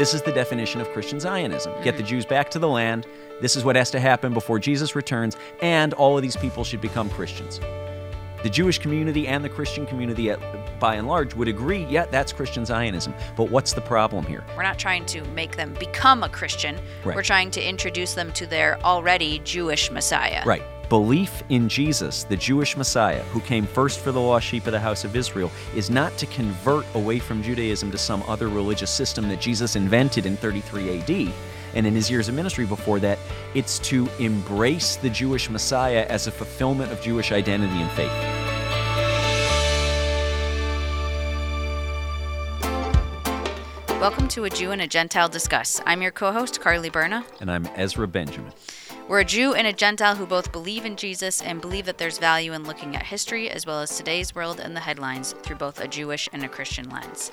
This is the definition of Christian Zionism. Get the Jews back to the land. This is what has to happen before Jesus returns, and all of these people should become Christians. The Jewish community and the Christian community, at, by and large, would agree, yeah, that's Christian Zionism. But what's the problem here? We're not trying to make them become a Christian. Right. We're trying to introduce them to their already Jewish Messiah. Right. Belief in Jesus, the Jewish Messiah, who came first for the lost sheep of the house of Israel, is not to convert away from Judaism to some other religious system that Jesus invented in 33 AD. And in his years of ministry before that, it's to embrace the Jewish Messiah as a fulfillment of Jewish identity and faith. Welcome to A Jew and a Gentile Discuss. I'm your co host, Carly Berna. And I'm Ezra Benjamin. We're a Jew and a Gentile who both believe in Jesus and believe that there's value in looking at history as well as today's world and the headlines through both a Jewish and a Christian lens.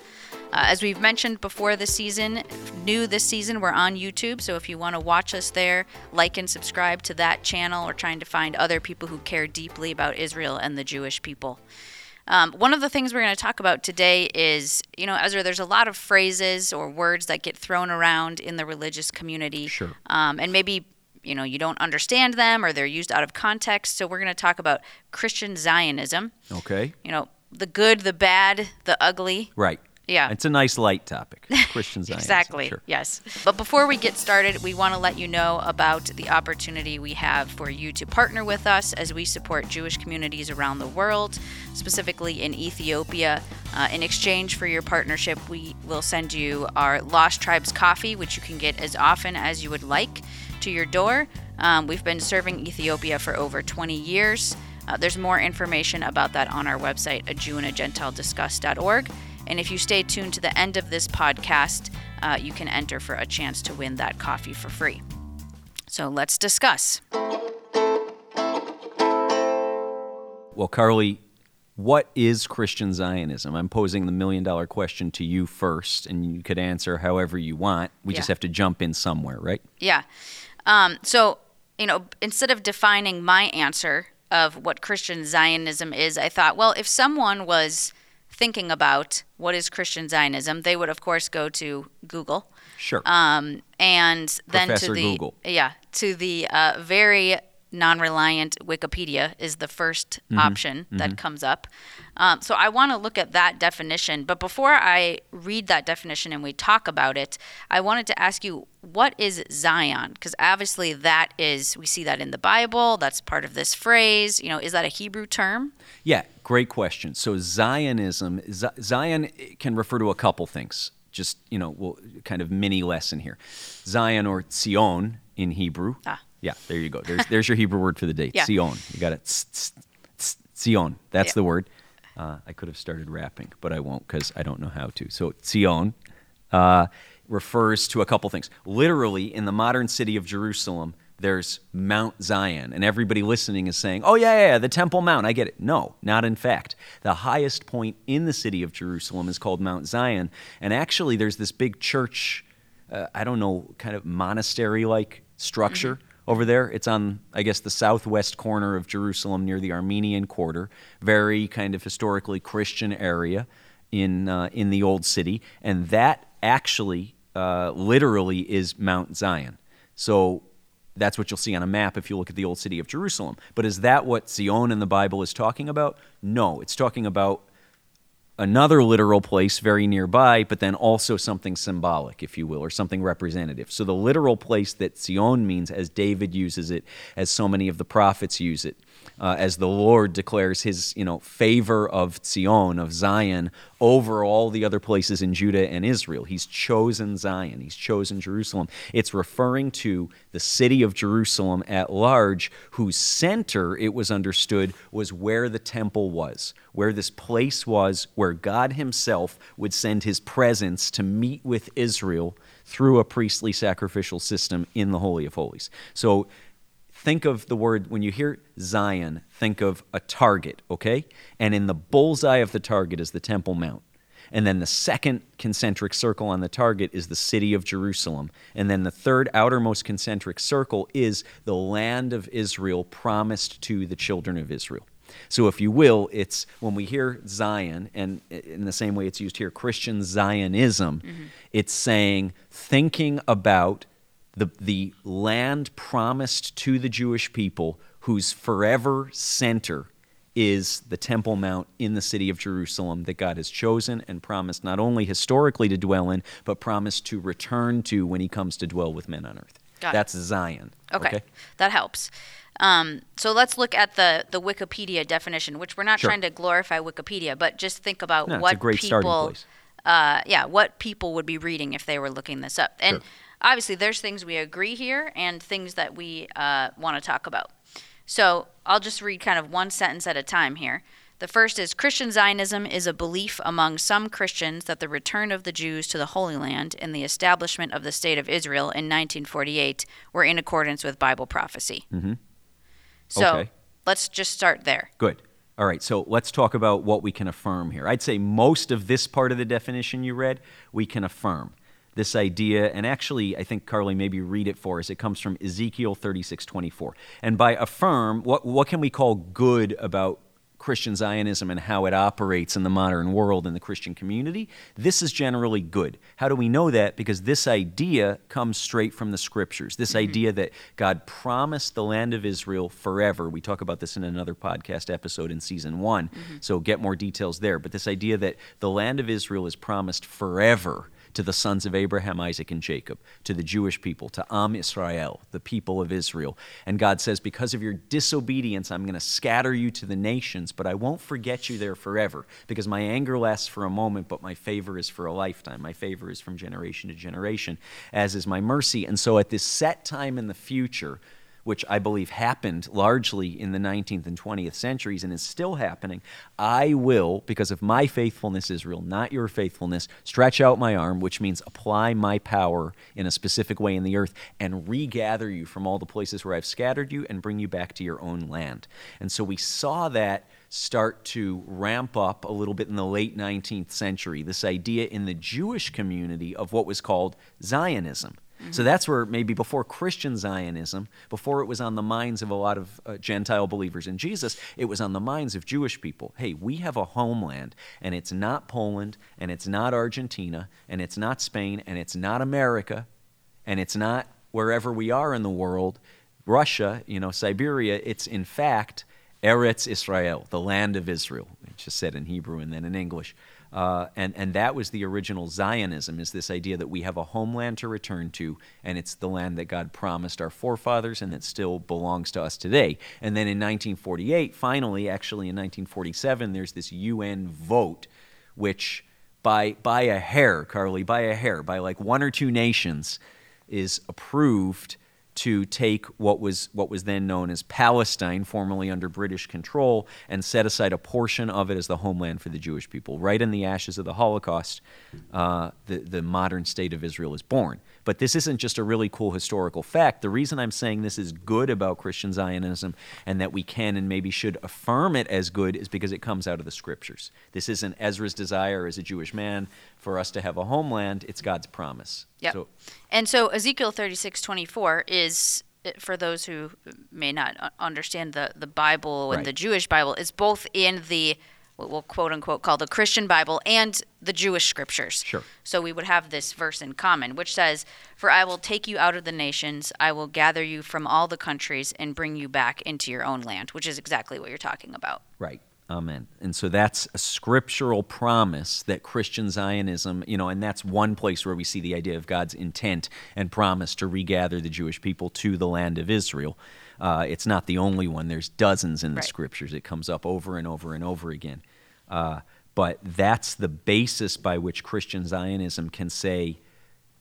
Uh, as we've mentioned before this season, new this season, we're on YouTube. So if you want to watch us there, like and subscribe to that channel. We're trying to find other people who care deeply about Israel and the Jewish people. Um, one of the things we're going to talk about today is, you know, Ezra, there's a lot of phrases or words that get thrown around in the religious community. Sure. Um, and maybe, you know, you don't understand them or they're used out of context. So we're going to talk about Christian Zionism. Okay. You know, the good, the bad, the ugly. Right. Yeah. It's a nice light topic. Christian Zionism. Exactly. Sure. Yes. But before we get started, we want to let you know about the opportunity we have for you to partner with us as we support Jewish communities around the world, specifically in Ethiopia. Uh, in exchange for your partnership, we will send you our Lost Tribes coffee, which you can get as often as you would like to your door. Um, we've been serving Ethiopia for over 20 years. Uh, there's more information about that on our website, a Jew and a Gentile discuss.org. And if you stay tuned to the end of this podcast, uh, you can enter for a chance to win that coffee for free. So let's discuss. Well, Carly, what is Christian Zionism? I'm posing the million dollar question to you first, and you could answer however you want. We just have to jump in somewhere, right? Yeah. Um, so, you know, instead of defining my answer of what Christian Zionism is, I thought, well, if someone was thinking about what is Christian Zionism, they would, of course, go to Google. Sure. Um, and then Professor to the Google. yeah to the uh, very non-reliant Wikipedia is the 1st Mm-hmm. option that comes up. Um, so I want to look at that definition, but before I read that definition and we talk about it, I wanted to ask you what is Zion? Because obviously that is we see that in the Bible. That's part of this phrase. You know, is that a Hebrew term? Yeah, great question. So Zionism, Zion can refer to a couple things. Just you know, we'll kind of mini lesson here. Zion or Zion in Hebrew. Ah. Yeah, there you go. There's there's your Hebrew word for the day. Yeah. Zion. You got it. Zion. That's Yeah. the word. Uh, I could have started rapping, but I won't because I don't know how to. So Zion uh, refers to a couple things. Literally, in the modern city of Jerusalem, there's Mount Zion, and everybody listening is saying, "Oh yeah, yeah, yeah, the Temple Mount." I get it. No, not in fact. The highest point in the city of Jerusalem is called Mount Zion, and actually, there's this big church. Uh, I don't know, kind of monastery-like structure over there. It's on, I guess, the southwest corner of Jerusalem near the Armenian quarter. Very kind of historically Christian area in uh, in the old city, and that actually, uh, literally, is Mount Zion. So that's what you'll see on a map if you look at the old city of Jerusalem. But is that what Zion in the Bible is talking about? No, it's talking about another literal place very nearby, but then also something symbolic, if you will, or something representative. So the literal place that Zion means, as David uses it, as so many of the prophets use it, uh, as the Lord declares his, you know, favor of Zion, of Zion, over all the other places in Judah and Israel. He's chosen Zion. He's chosen Jerusalem. It's referring to the city of Jerusalem at large, whose center, it was understood, was where the temple was, where this place was where God Himself would send His presence to meet with Israel through a priestly sacrificial system in the Holy of Holies. So think of the word, when you hear Zion, think of a target, okay? And in the bullseye of the target is the Temple Mount. And then the second concentric circle on the target is the city of Jerusalem. And then the third outermost concentric circle is the land of Israel promised to the children of Israel. So, if you will, it's when we hear Zion, and in the same way it's used here, Christian Zionism, mm-hmm. It's saying, thinking about the, the land promised to the Jewish people, whose forever center is the Temple Mount in the city of Jerusalem that God has chosen and promised not only historically to dwell in, but promised to return to when he comes to dwell with men on earth. Got it. That's Zion. Okay, that helps. Um, so let's look at the the Wikipedia definition, which we're not Sure. trying to glorify Wikipedia, but just think about No, what people, uh, yeah, what people would be reading if they were looking this up. And Sure. Obviously, there's things we agree here and things that we uh, want to talk about. So I'll just read kind of one sentence at a time here. The first is Christian Zionism is a belief among some Christians that the return of the Jews to the Holy Land and the establishment of the State of Israel in 1948 were in accordance with Bible prophecy. Mm-hmm. So Okay. let's just start there. Good. All right, so let's talk about what we can affirm here. I'd say most of this part of the definition you read, we can affirm. This idea, and actually, I think Carly maybe read it for us. It comes from Ezekiel 36:24. And by affirm, what, what can we call good about Christian Zionism and how it operates in the modern world in the Christian community? This is generally good. How do we know that? Because this idea comes straight from the scriptures. This mm-hmm. idea that God promised the land of Israel forever. We talk about this in another podcast episode in season one, mm-hmm. so get more details there. But this idea that the land of Israel is promised forever to the sons of Abraham, Isaac, and Jacob, to the Jewish people, to Am Israel, the people of Israel. And God says, Because of your disobedience, I'm going to scatter you to the nations, but I won't forget you there forever, because my anger lasts for a moment, but my favor is for a lifetime. My favor is from generation to generation, as is my mercy. And so at this set time in the future, which I believe happened largely in the 19th and 20th centuries and is still happening, I will, because of my faithfulness, Israel, not your faithfulness, stretch out my arm, which means apply my power in a specific way in the earth and regather you from all the places where I've scattered you and bring you back to your own land. And so we saw that start to ramp up a little bit in the late 19th century, this idea in the Jewish community of what was called Zionism. So that's where maybe before Christian Zionism, before it was on the minds of a lot of uh, Gentile believers in Jesus, it was on the minds of Jewish people. Hey, we have a homeland, and it's not Poland, and it's not Argentina, and it's not Spain, and it's not America, and it's not wherever we are in the world, Russia, you know, Siberia. It's in fact Eretz Israel, the land of Israel. It's just said in Hebrew and then in English. Uh, and, and that was the original Zionism, is this idea that we have a homeland to return to, and it's the land that God promised our forefathers and that still belongs to us today. And then in 1948, finally, actually in 1947, there's this UN vote, which by, by a hair, Carly, by a hair, by like one or two nations, is approved to take what was what was then known as Palestine, formerly under British control, and set aside a portion of it as the homeland for the Jewish people. Right in the ashes of the Holocaust, uh, the the modern state of Israel is born. But this isn't just a really cool historical fact. The reason I'm saying this is good about Christian Zionism and that we can and maybe should affirm it as good is because it comes out of the scriptures. This isn't Ezra's desire as a Jewish man for us to have a homeland. It's God's promise. Yep. So And so Ezekiel 36:24 is uh, for those who may not understand the, the Bible and Right. the Jewish Bible is both in the what we'll quote unquote call the Christian Bible and the Jewish scriptures. Sure. So we would have this verse in common, which says, "For I will take you out of the nations, I will gather you from all the countries and bring you back into your own land," which is exactly what you're talking about. Right. Amen. And so that's a scriptural promise that Christian Zionism, you know, and that's one place where we see the idea of God's intent and promise to regather the Jewish people to the land of Israel. Uh, it's not the only one. There's dozens in the Right. scriptures. It comes up over and over and over again. Uh, but that's the basis by which Christian Zionism can say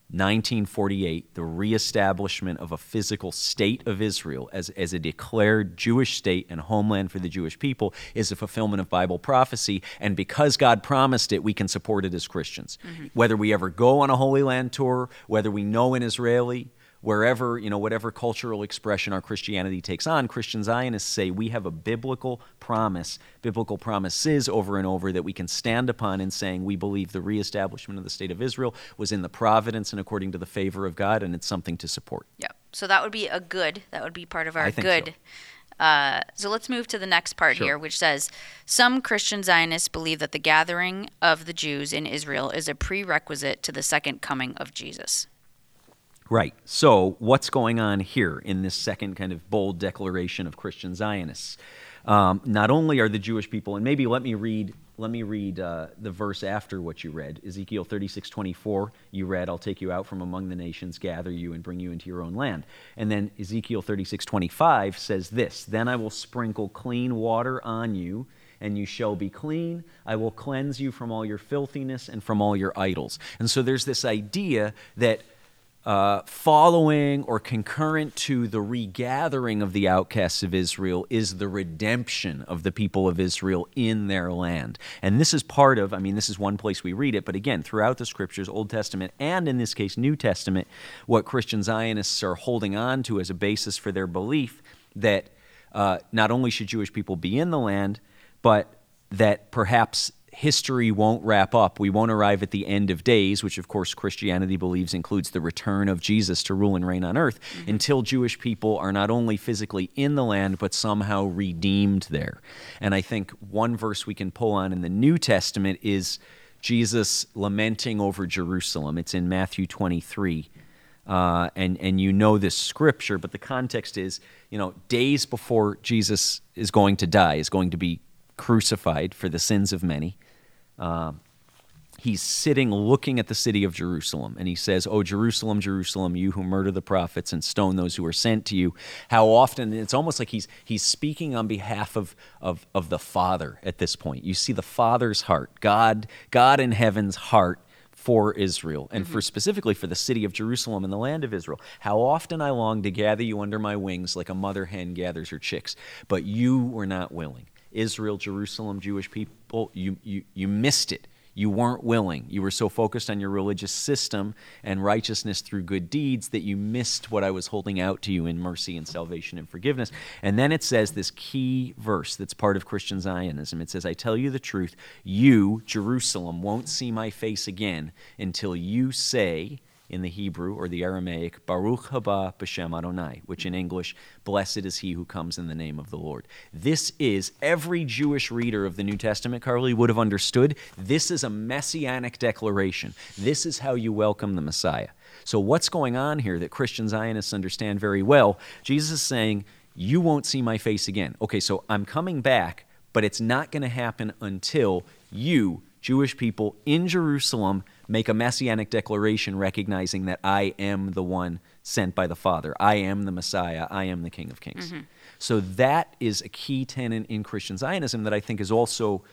1948, the reestablishment of a physical state of Israel as, as a declared Jewish state and homeland for the Jewish people is a fulfillment of Bible prophecy. And because God promised it, we can support it as Christians. Mm-hmm. Whether we ever go on a Holy Land tour, whether we know an Israeli, wherever, you know, whatever cultural expression our Christianity takes on, Christian Zionists say we have a biblical promise, biblical promises over and over that we can stand upon in saying we believe the reestablishment of the state of Israel was in the providence and according to the favor of God, and it's something to support. Yep. So that would be a good. That would be part of our I think good. Uh, so let's move to the next part Sure. here, which says some Christian Zionists believe that the gathering of the Jews in Israel is a prerequisite to the second coming of Jesus. Right. So, what's going on here in this second kind of bold declaration of Christian Zionists? Um, not only are the Jewish people, and maybe let me read, let me read uh, the verse after what you read, Ezekiel thirty-six twenty-four. You read, "I'll take you out from among the nations, gather you, and bring you into your own land." And then Ezekiel thirty-six twenty-five says this: "Then I will sprinkle clean water on you." and you shall be clean. I will cleanse you from all your filthiness and from all your idols. And so there's this idea that uh, following or concurrent to the regathering of the outcasts of Israel is the redemption of the people of Israel in their land. And this is part of, I mean, this is one place we read it, but again, throughout the scriptures, Old Testament and in this case, New Testament, what Christian Zionists are holding on to as a basis for their belief that uh, not only should Jewish people be in the land, but that perhaps history won't wrap up. We won't arrive at the end of days, which of course Christianity believes includes the return of Jesus to rule and reign on earth, until Jewish people are not only physically in the land, but somehow redeemed there. And I think one verse we can pull on in the New Testament is Jesus lamenting over Jerusalem. It's in Matthew 23. Uh, and and you know this scripture, but the context is, you know, days before Jesus is going to die, is going to be crucified for the sins of many. Um, he's sitting looking at the city of Jerusalem, and he says, "Oh Jerusalem, Jerusalem, you who murder the prophets and stone those who are sent to you, how often?" It's almost like he's he's speaking on behalf of of of the Father at this point. You see the Father's heart, God God in heaven's heart for Israel and for specifically for the city of Jerusalem and the land of Israel. How often I long to gather you under my wings like a mother hen gathers her chicks, but you were not willing. Israel, Jerusalem, Jewish people, you, you, you missed it. You weren't willing. You were so focused on your religious system and righteousness through good deeds that you missed what I was holding out to you in mercy and salvation and forgiveness. And then it says this key verse that's part of Christian Zionism. It says, I tell you the truth, you, Jerusalem, won't see my face again until you say, in the Hebrew or the Aramaic, Baruch haba b'shem Adonai, which in English, blessed is he who comes in the name of the Lord. This is, every Jewish reader of the New Testament, Carly, would have understood, this is a messianic declaration. This is how you welcome the Messiah. So what's going on here that Christian Zionists understand very well? Jesus is saying, you won't see my face again. Okay, so I'm coming back, but it's not going to happen until you, Jewish people in Jerusalem, make a messianic declaration recognizing that I am the one sent by the Father. I am the Messiah. I am the King of Kings. Mm-hmm. So that is a key tenet in Christian Zionism that I think is also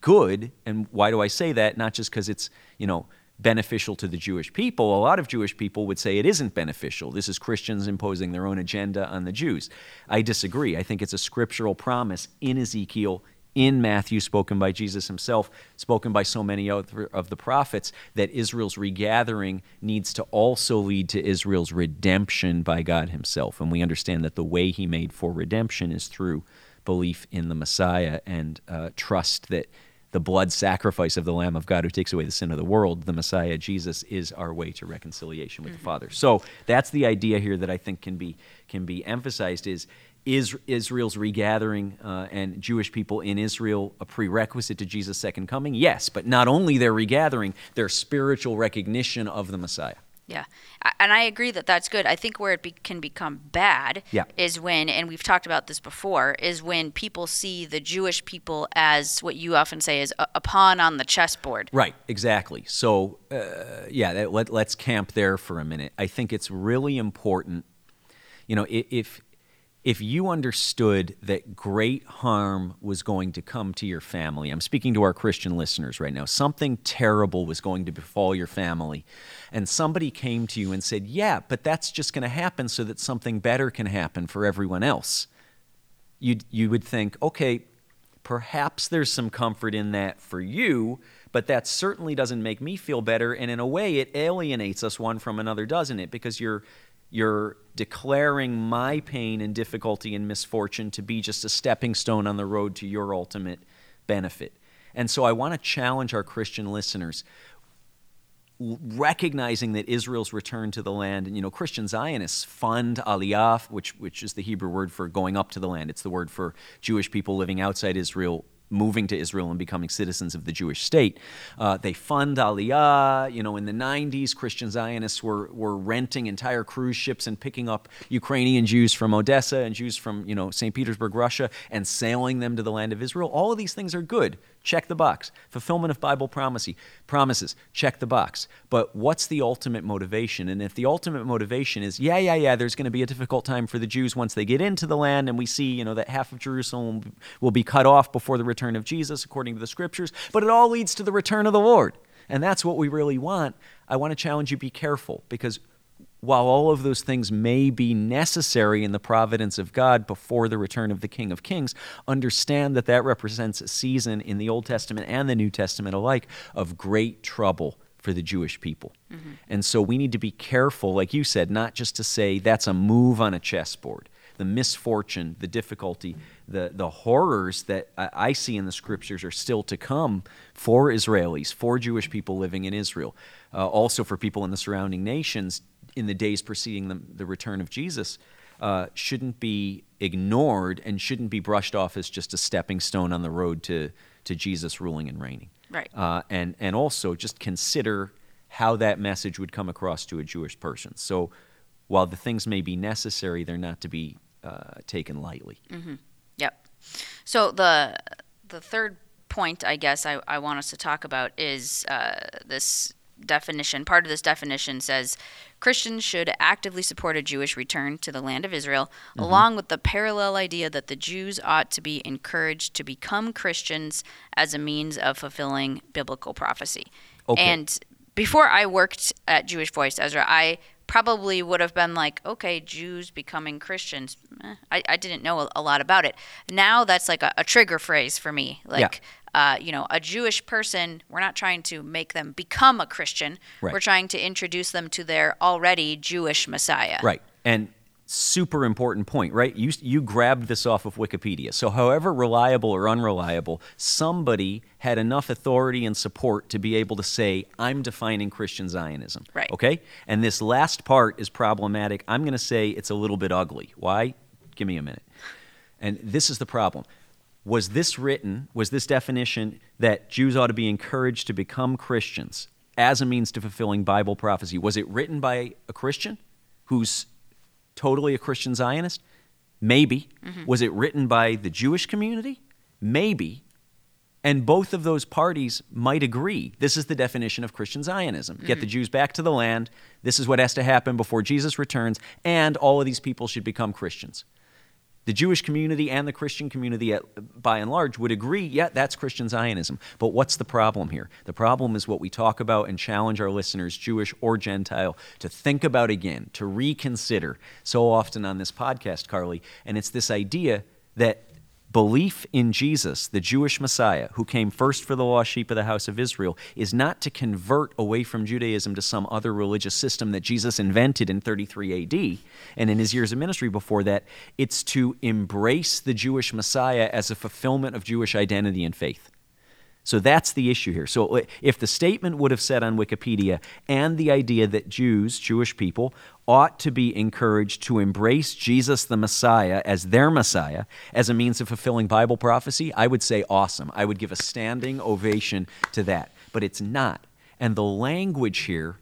good. And why do I say that? Not just because it's, you know, beneficial to the Jewish people. A lot of Jewish people would say it isn't beneficial. This is Christians imposing their own agenda on the Jews. I disagree. I think it's a scriptural promise in Ezekiel, in Matthew, spoken by Jesus himself, spoken by so many other of the prophets, that Israel's regathering needs to also lead to Israel's redemption by God himself. And we understand that the way he made for redemption is through belief in the Messiah and uh, trust that the blood sacrifice of the Lamb of God who takes away the sin of the world, the Messiah Jesus, is our way to reconciliation with the Father. So that's the idea here that I think can be can be emphasized is is Israel's regathering uh, and Jewish people in Israel a prerequisite to Jesus' second coming? Yes, but not only their regathering, their spiritual recognition of the Messiah. Yeah, and I agree that that's good. I think where it be- can become bad Yeah. is when, and we've talked about this before, is when people see the Jewish people as what you often say is a, a pawn on the chessboard. Right, exactly. So, uh, yeah, that, let, let's camp there for a minute. I think it's really important. You know, if if you understood that great harm was going to come to your family, I'm speaking to our Christian listeners right now, something terrible was going to befall your family, and somebody came to you and said, Yeah, but that's just going to happen so that something better can happen for everyone else, you you would think, okay, perhaps there's some comfort in that for you, but that certainly doesn't make me feel better. And in a way, it alienates us one from another, doesn't it? Because you're you're declaring my pain and difficulty and misfortune to be just a stepping stone on the road to your ultimate benefit. And so I want to challenge our Christian listeners. recognizing that Israel's return to the land, and you know, Christian Zionists fund aliyah, which which is the Hebrew word for going up to the land. It's the word for Jewish people living outside Israel moving to Israel and becoming citizens of the Jewish state. Uh, they fund Aliyah. You know, in the 90s, Christian Zionists were, were renting entire cruise ships and picking up Ukrainian Jews from Odessa and Jews from, you know, St. Petersburg, Russia, and sailing them to the land of Israel. All of these things are good. Check the box. Fulfillment of Bible promisey, promises. Check the box. But what's the ultimate motivation? And if the ultimate motivation is, yeah, yeah, yeah, there's going to be a difficult time for the Jews once they get into the land, and we see, you know, that half of Jerusalem will be cut off before the return of Jesus, according to the scriptures, but it all leads to the return of the Lord. And that's what we really want. I want to challenge you be careful because while all of those things may be necessary in the providence of God before the return of the King of Kings, understand that that represents a season in the Old Testament and the New Testament alike of great trouble for the Jewish people. Mm-hmm. And so we need to be careful, like you said, not just to say that's a move on a chessboard. The misfortune, the difficulty, the, the horrors that I, see in the scriptures are still to come for Israelis, for Jewish people living in Israel, uh, also for people in the surrounding nations in the days preceding the, the return of Jesus uh, shouldn't be ignored and shouldn't be brushed off as just a stepping stone on the road to, to Jesus ruling and reigning. Right. Uh, and, and also just consider how that message would come across to a Jewish person. So while the things may be necessary, they're not to be uh, taken lightly. Mm-hmm. Yep. So the the third point, I guess, I, I want us to talk about is uh, this definition. Part of this definition says Christians should actively support a Jewish return to the land of Israel, mm-hmm. along with the parallel idea that the Jews ought to be encouraged to become Christians as a means of fulfilling biblical prophecy. Okay. And before I worked at Jewish Voice, Ezra, I probably would have been like, okay, Jews becoming Christians. Eh, I, I didn't know a, a, lot about it. Now that's like a, a trigger phrase for me. Like, uh, you know, a Jewish person, we're not trying to make them become a Christian. Right. We're trying to introduce them to their already Jewish Messiah. Right. And super important point, right? You, you grabbed this off of Wikipedia. So, however reliable or unreliable, somebody had enough authority and support to be able to say, I'm defining Christian Zionism. Right. Okay? And this last part is problematic. I'm going to say it's a little bit ugly. Why? Give me a minute. And this is the problem was this written, was this definition that Jews ought to be encouraged to become Christians as a means to fulfilling Bible prophecy, was it written by a Christian who's totally a Christian Zionist? Maybe. Mm-hmm. Was it written by the Jewish community? Maybe. And both of those parties might agree. This is the definition of Christian Zionism. Mm-hmm. Get the Jews back to the land. This is what has to happen before Jesus returns, and all of these people should become Christians the Jewish community and the Christian community, at, by and large, would agree, yeah, that's Christian Zionism. But what's the problem here? The problem is what we talk about and challenge our listeners, Jewish or Gentile, to think about again, to reconsider so often on this podcast, Carly. And it's this idea that Belief in Jesus, the Jewish Messiah, who came first for the lost sheep of the house of Israel, is not to convert away from Judaism to some other religious system that Jesus invented in 33 AD and in his years of ministry before that. It's to embrace the Jewish Messiah as a fulfillment of Jewish identity and faith. So that's the issue here. So uh, if the statement would have said on Wikipedia, and the idea that Jews, Jewish people, ought to be encouraged to embrace Jesus the Messiah as their Messiah as a means of fulfilling Bible prophecy, I would say awesome. I would give a standing ovation to that. But it's not. And the language here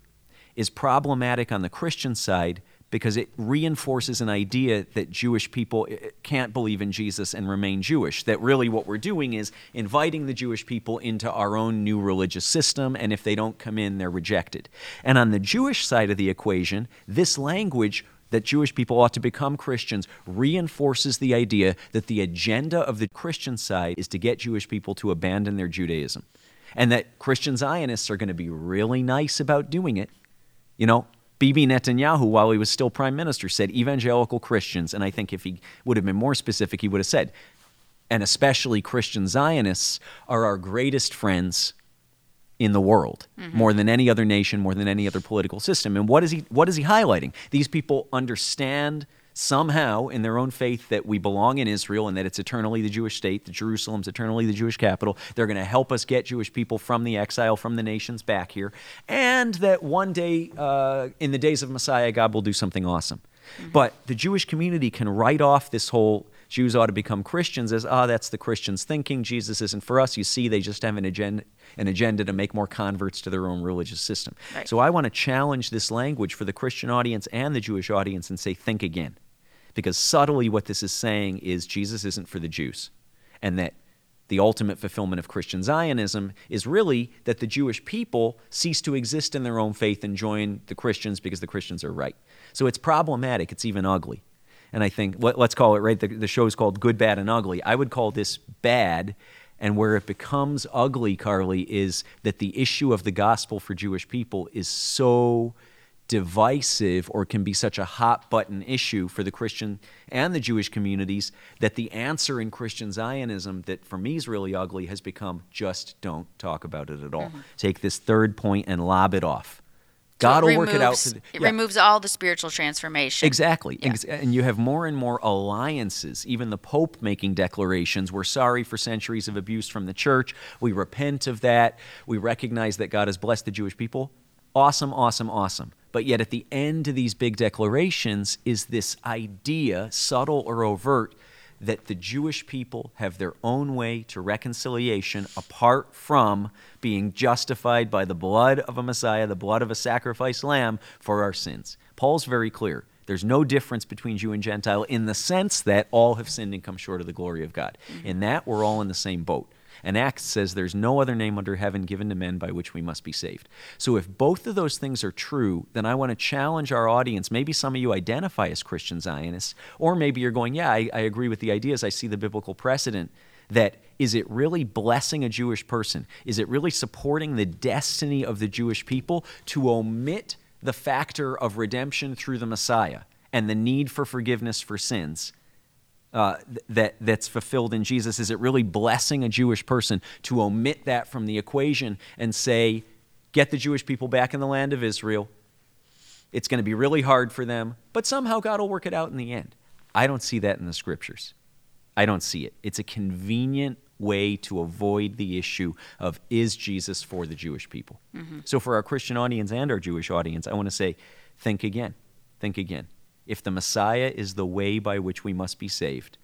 is problematic on the Christian side because it reinforces an idea that Jewish people eh, eh, can't believe in Jesus and remain Jewish. That really what we're doing is inviting the Jewish people into our own new religious system, and if they don't come in, they're rejected. And on the Jewish side of the equation, this language that Jewish people ought to become Christians reinforces the idea that the agenda of the Christian side is to get Jewish people to abandon their Judaism. And that Christian Zionists are going to be really nice about doing it. You know, Bibi Netanyahu, while he was still prime minister, said evangelical Christians, and I think if he would have been more specific, he would have said, and especially Christian Zionists are our greatest friends in the world, mm-hmm. more than any other nation, more than any other political system. And what is he what is he highlighting? These people understand somehow in their own faith that we belong in Israel and that it's eternally the Jewish state, that Jerusalem's eternally the Jewish capital. They're going to help us get Jewish people from the exile, from the nations back here, and that one day, uh, in the days of Messiah, God will do something awesome. Mm-hmm. But the Jewish community can write off this whole Jews ought to become Christians as, ah, oh, that's the Christians thinking. Jesus isn't for us. You see, they just have an agenda, an agenda to make more converts to their own religious system. Right. So I want to challenge this language for the Christian audience and the Jewish audience and say, think again. Because subtly, what this is saying is Jesus isn't for the Jews, and that the ultimate fulfillment of Christian Zionism is really that the Jewish people cease to exist in their own faith and join the Christians because the Christians are right. So it's problematic, it's even ugly. And I think, let, us call it, right, the, the show is called Good, Bad, and Ugly. I would call this bad. And where it becomes ugly, Carly, is that the issue of the gospel for Jewish people is so divisive or can be such a hot button issue for the Christian and the Jewish communities that the answer in Christian Zionism, that for me is really ugly, has become just don't talk about it at all. Mm-hmm. Take this third point and lob it off. God will removes, work it out. The, it removes all the spiritual transformation. Exactly. Yeah. And you have more and more alliances, even the Pope making declarations. We're sorry for centuries of abuse from the church. We repent of that. We recognize that God has blessed the Jewish people. Awesome, awesome, awesome. But yet, at the end of these big declarations is this idea, subtle or overt, that the Jewish people have their own way to reconciliation apart from being justified by the blood of a Messiah, the blood of a sacrificed lamb for our sins. Paul's very clear. There's no difference between Jew and Gentile in the sense that all have sinned and come short of the glory of God. Mm-hmm. In that, we're all in the same boat. And Acts says there's no other name under heaven given to men by which we must be saved. So if both of those things are true, then I want to challenge our audience. Maybe some of you identify as Christian Zionists, or maybe you're going, yeah, I, I agree with the ideas. I see the biblical precedent that is it really blessing a Jewish person? Is it really supporting the destiny of the Jewish people to omit the factor of redemption through the Messiah and the need for forgiveness for sins? Uh, that that's fulfilled in Jesus? Is it really blessing a Jewish person to omit that from the equation and say, get the Jewish people back in the land of Israel? It's going to be really hard for them, but somehow God will work it out in the end. I don't see that in the scriptures. I don't see it. It's a convenient way to avoid the issue of is Jesus for the Jewish people? Mm-hmm. So, for our Christian audience and our Jewish audience, I want to say, think again. Think again if the Messiah is the way by which we must be saved,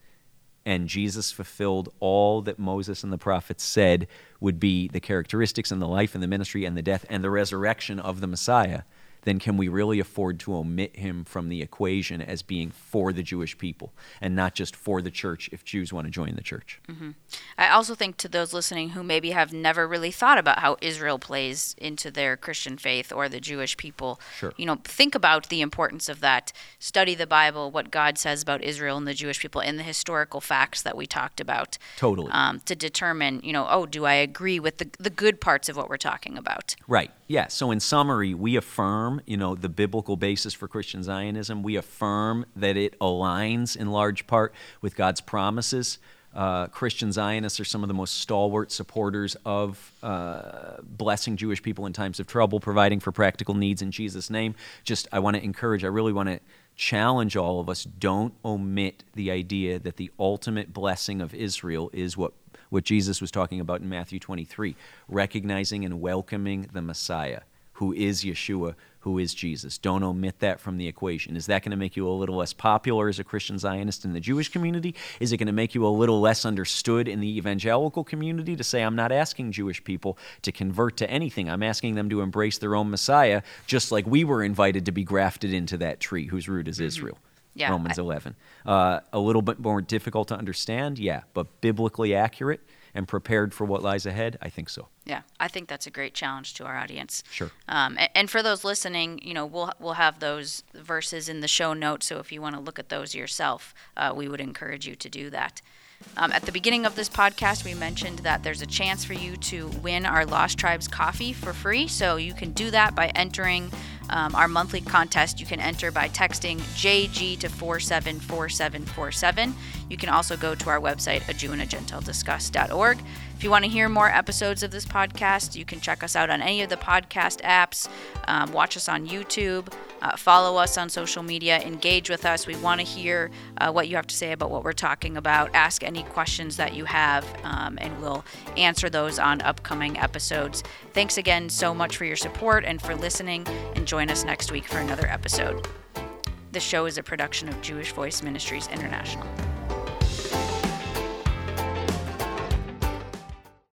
and Jesus fulfilled all that Moses and the prophets said would be the characteristics and the life and the ministry and the death and the resurrection of the Messiah, then can we really afford to omit him from the equation as being for the Jewish people and not just for the church if Jews want to join the church? Mm-hmm. I also think to those listening who maybe have never really thought about how Israel plays into their Christian faith or the Jewish people, sure. you know, think about the importance of that. Study the Bible, what God says about Israel and the Jewish people, and the historical facts that we talked about. Totally. Um, to determine, you know, oh, do I agree with the, the good parts of what we're talking about? Right. Yeah. So in summary, we affirm, you know, the biblical basis for Christian Zionism. We affirm that it aligns in large part with God's promises. Uh, Christian Zionists are some of the most stalwart supporters of uh, blessing Jewish people in times of trouble, providing for practical needs in Jesus' name. Just, I want to encourage, I really want to challenge all of us don't omit the idea that the ultimate blessing of Israel is what what Jesus was talking about in Matthew 23, recognizing and welcoming the Messiah, who is Yeshua, who is Jesus. Don't omit that from the equation. Is that going to make you a little less popular as a Christian Zionist in the Jewish community? Is it going to make you a little less understood in the evangelical community to say, I'm not asking Jewish people to convert to anything? I'm asking them to embrace their own Messiah, just like we were invited to be grafted into that tree whose root is mm-hmm. Israel yeah, Romans I, 11. Uh, a little bit more difficult to understand, yeah, but biblically accurate and prepared for what lies ahead, I think so. Yeah, I think that's a great challenge to our audience. Sure. Um, and, and, for those listening, you know, we'll we'll have those verses in the show notes. So if you want to look at those yourself, uh, we would encourage you to do that. Um, at the beginning of this podcast, we mentioned that there's a chance for you to win our Lost Tribes coffee for free. So you can do that by entering um, our monthly contest. You can enter by texting JG to 474747. You can also go to our website, a Jew and Gentile discuss.org. If you want to hear more episodes of this podcast, you can check us out on any of the podcast apps, um, watch us on YouTube. Uh, follow us on social media, engage with us. We want to hear uh, what you have to say about what we're talking about. Ask any questions that you have, um, and we'll answer those on upcoming episodes. Thanks again so much for your support and for listening, and join us next week for another episode. The show is a production of Jewish Voice Ministries International.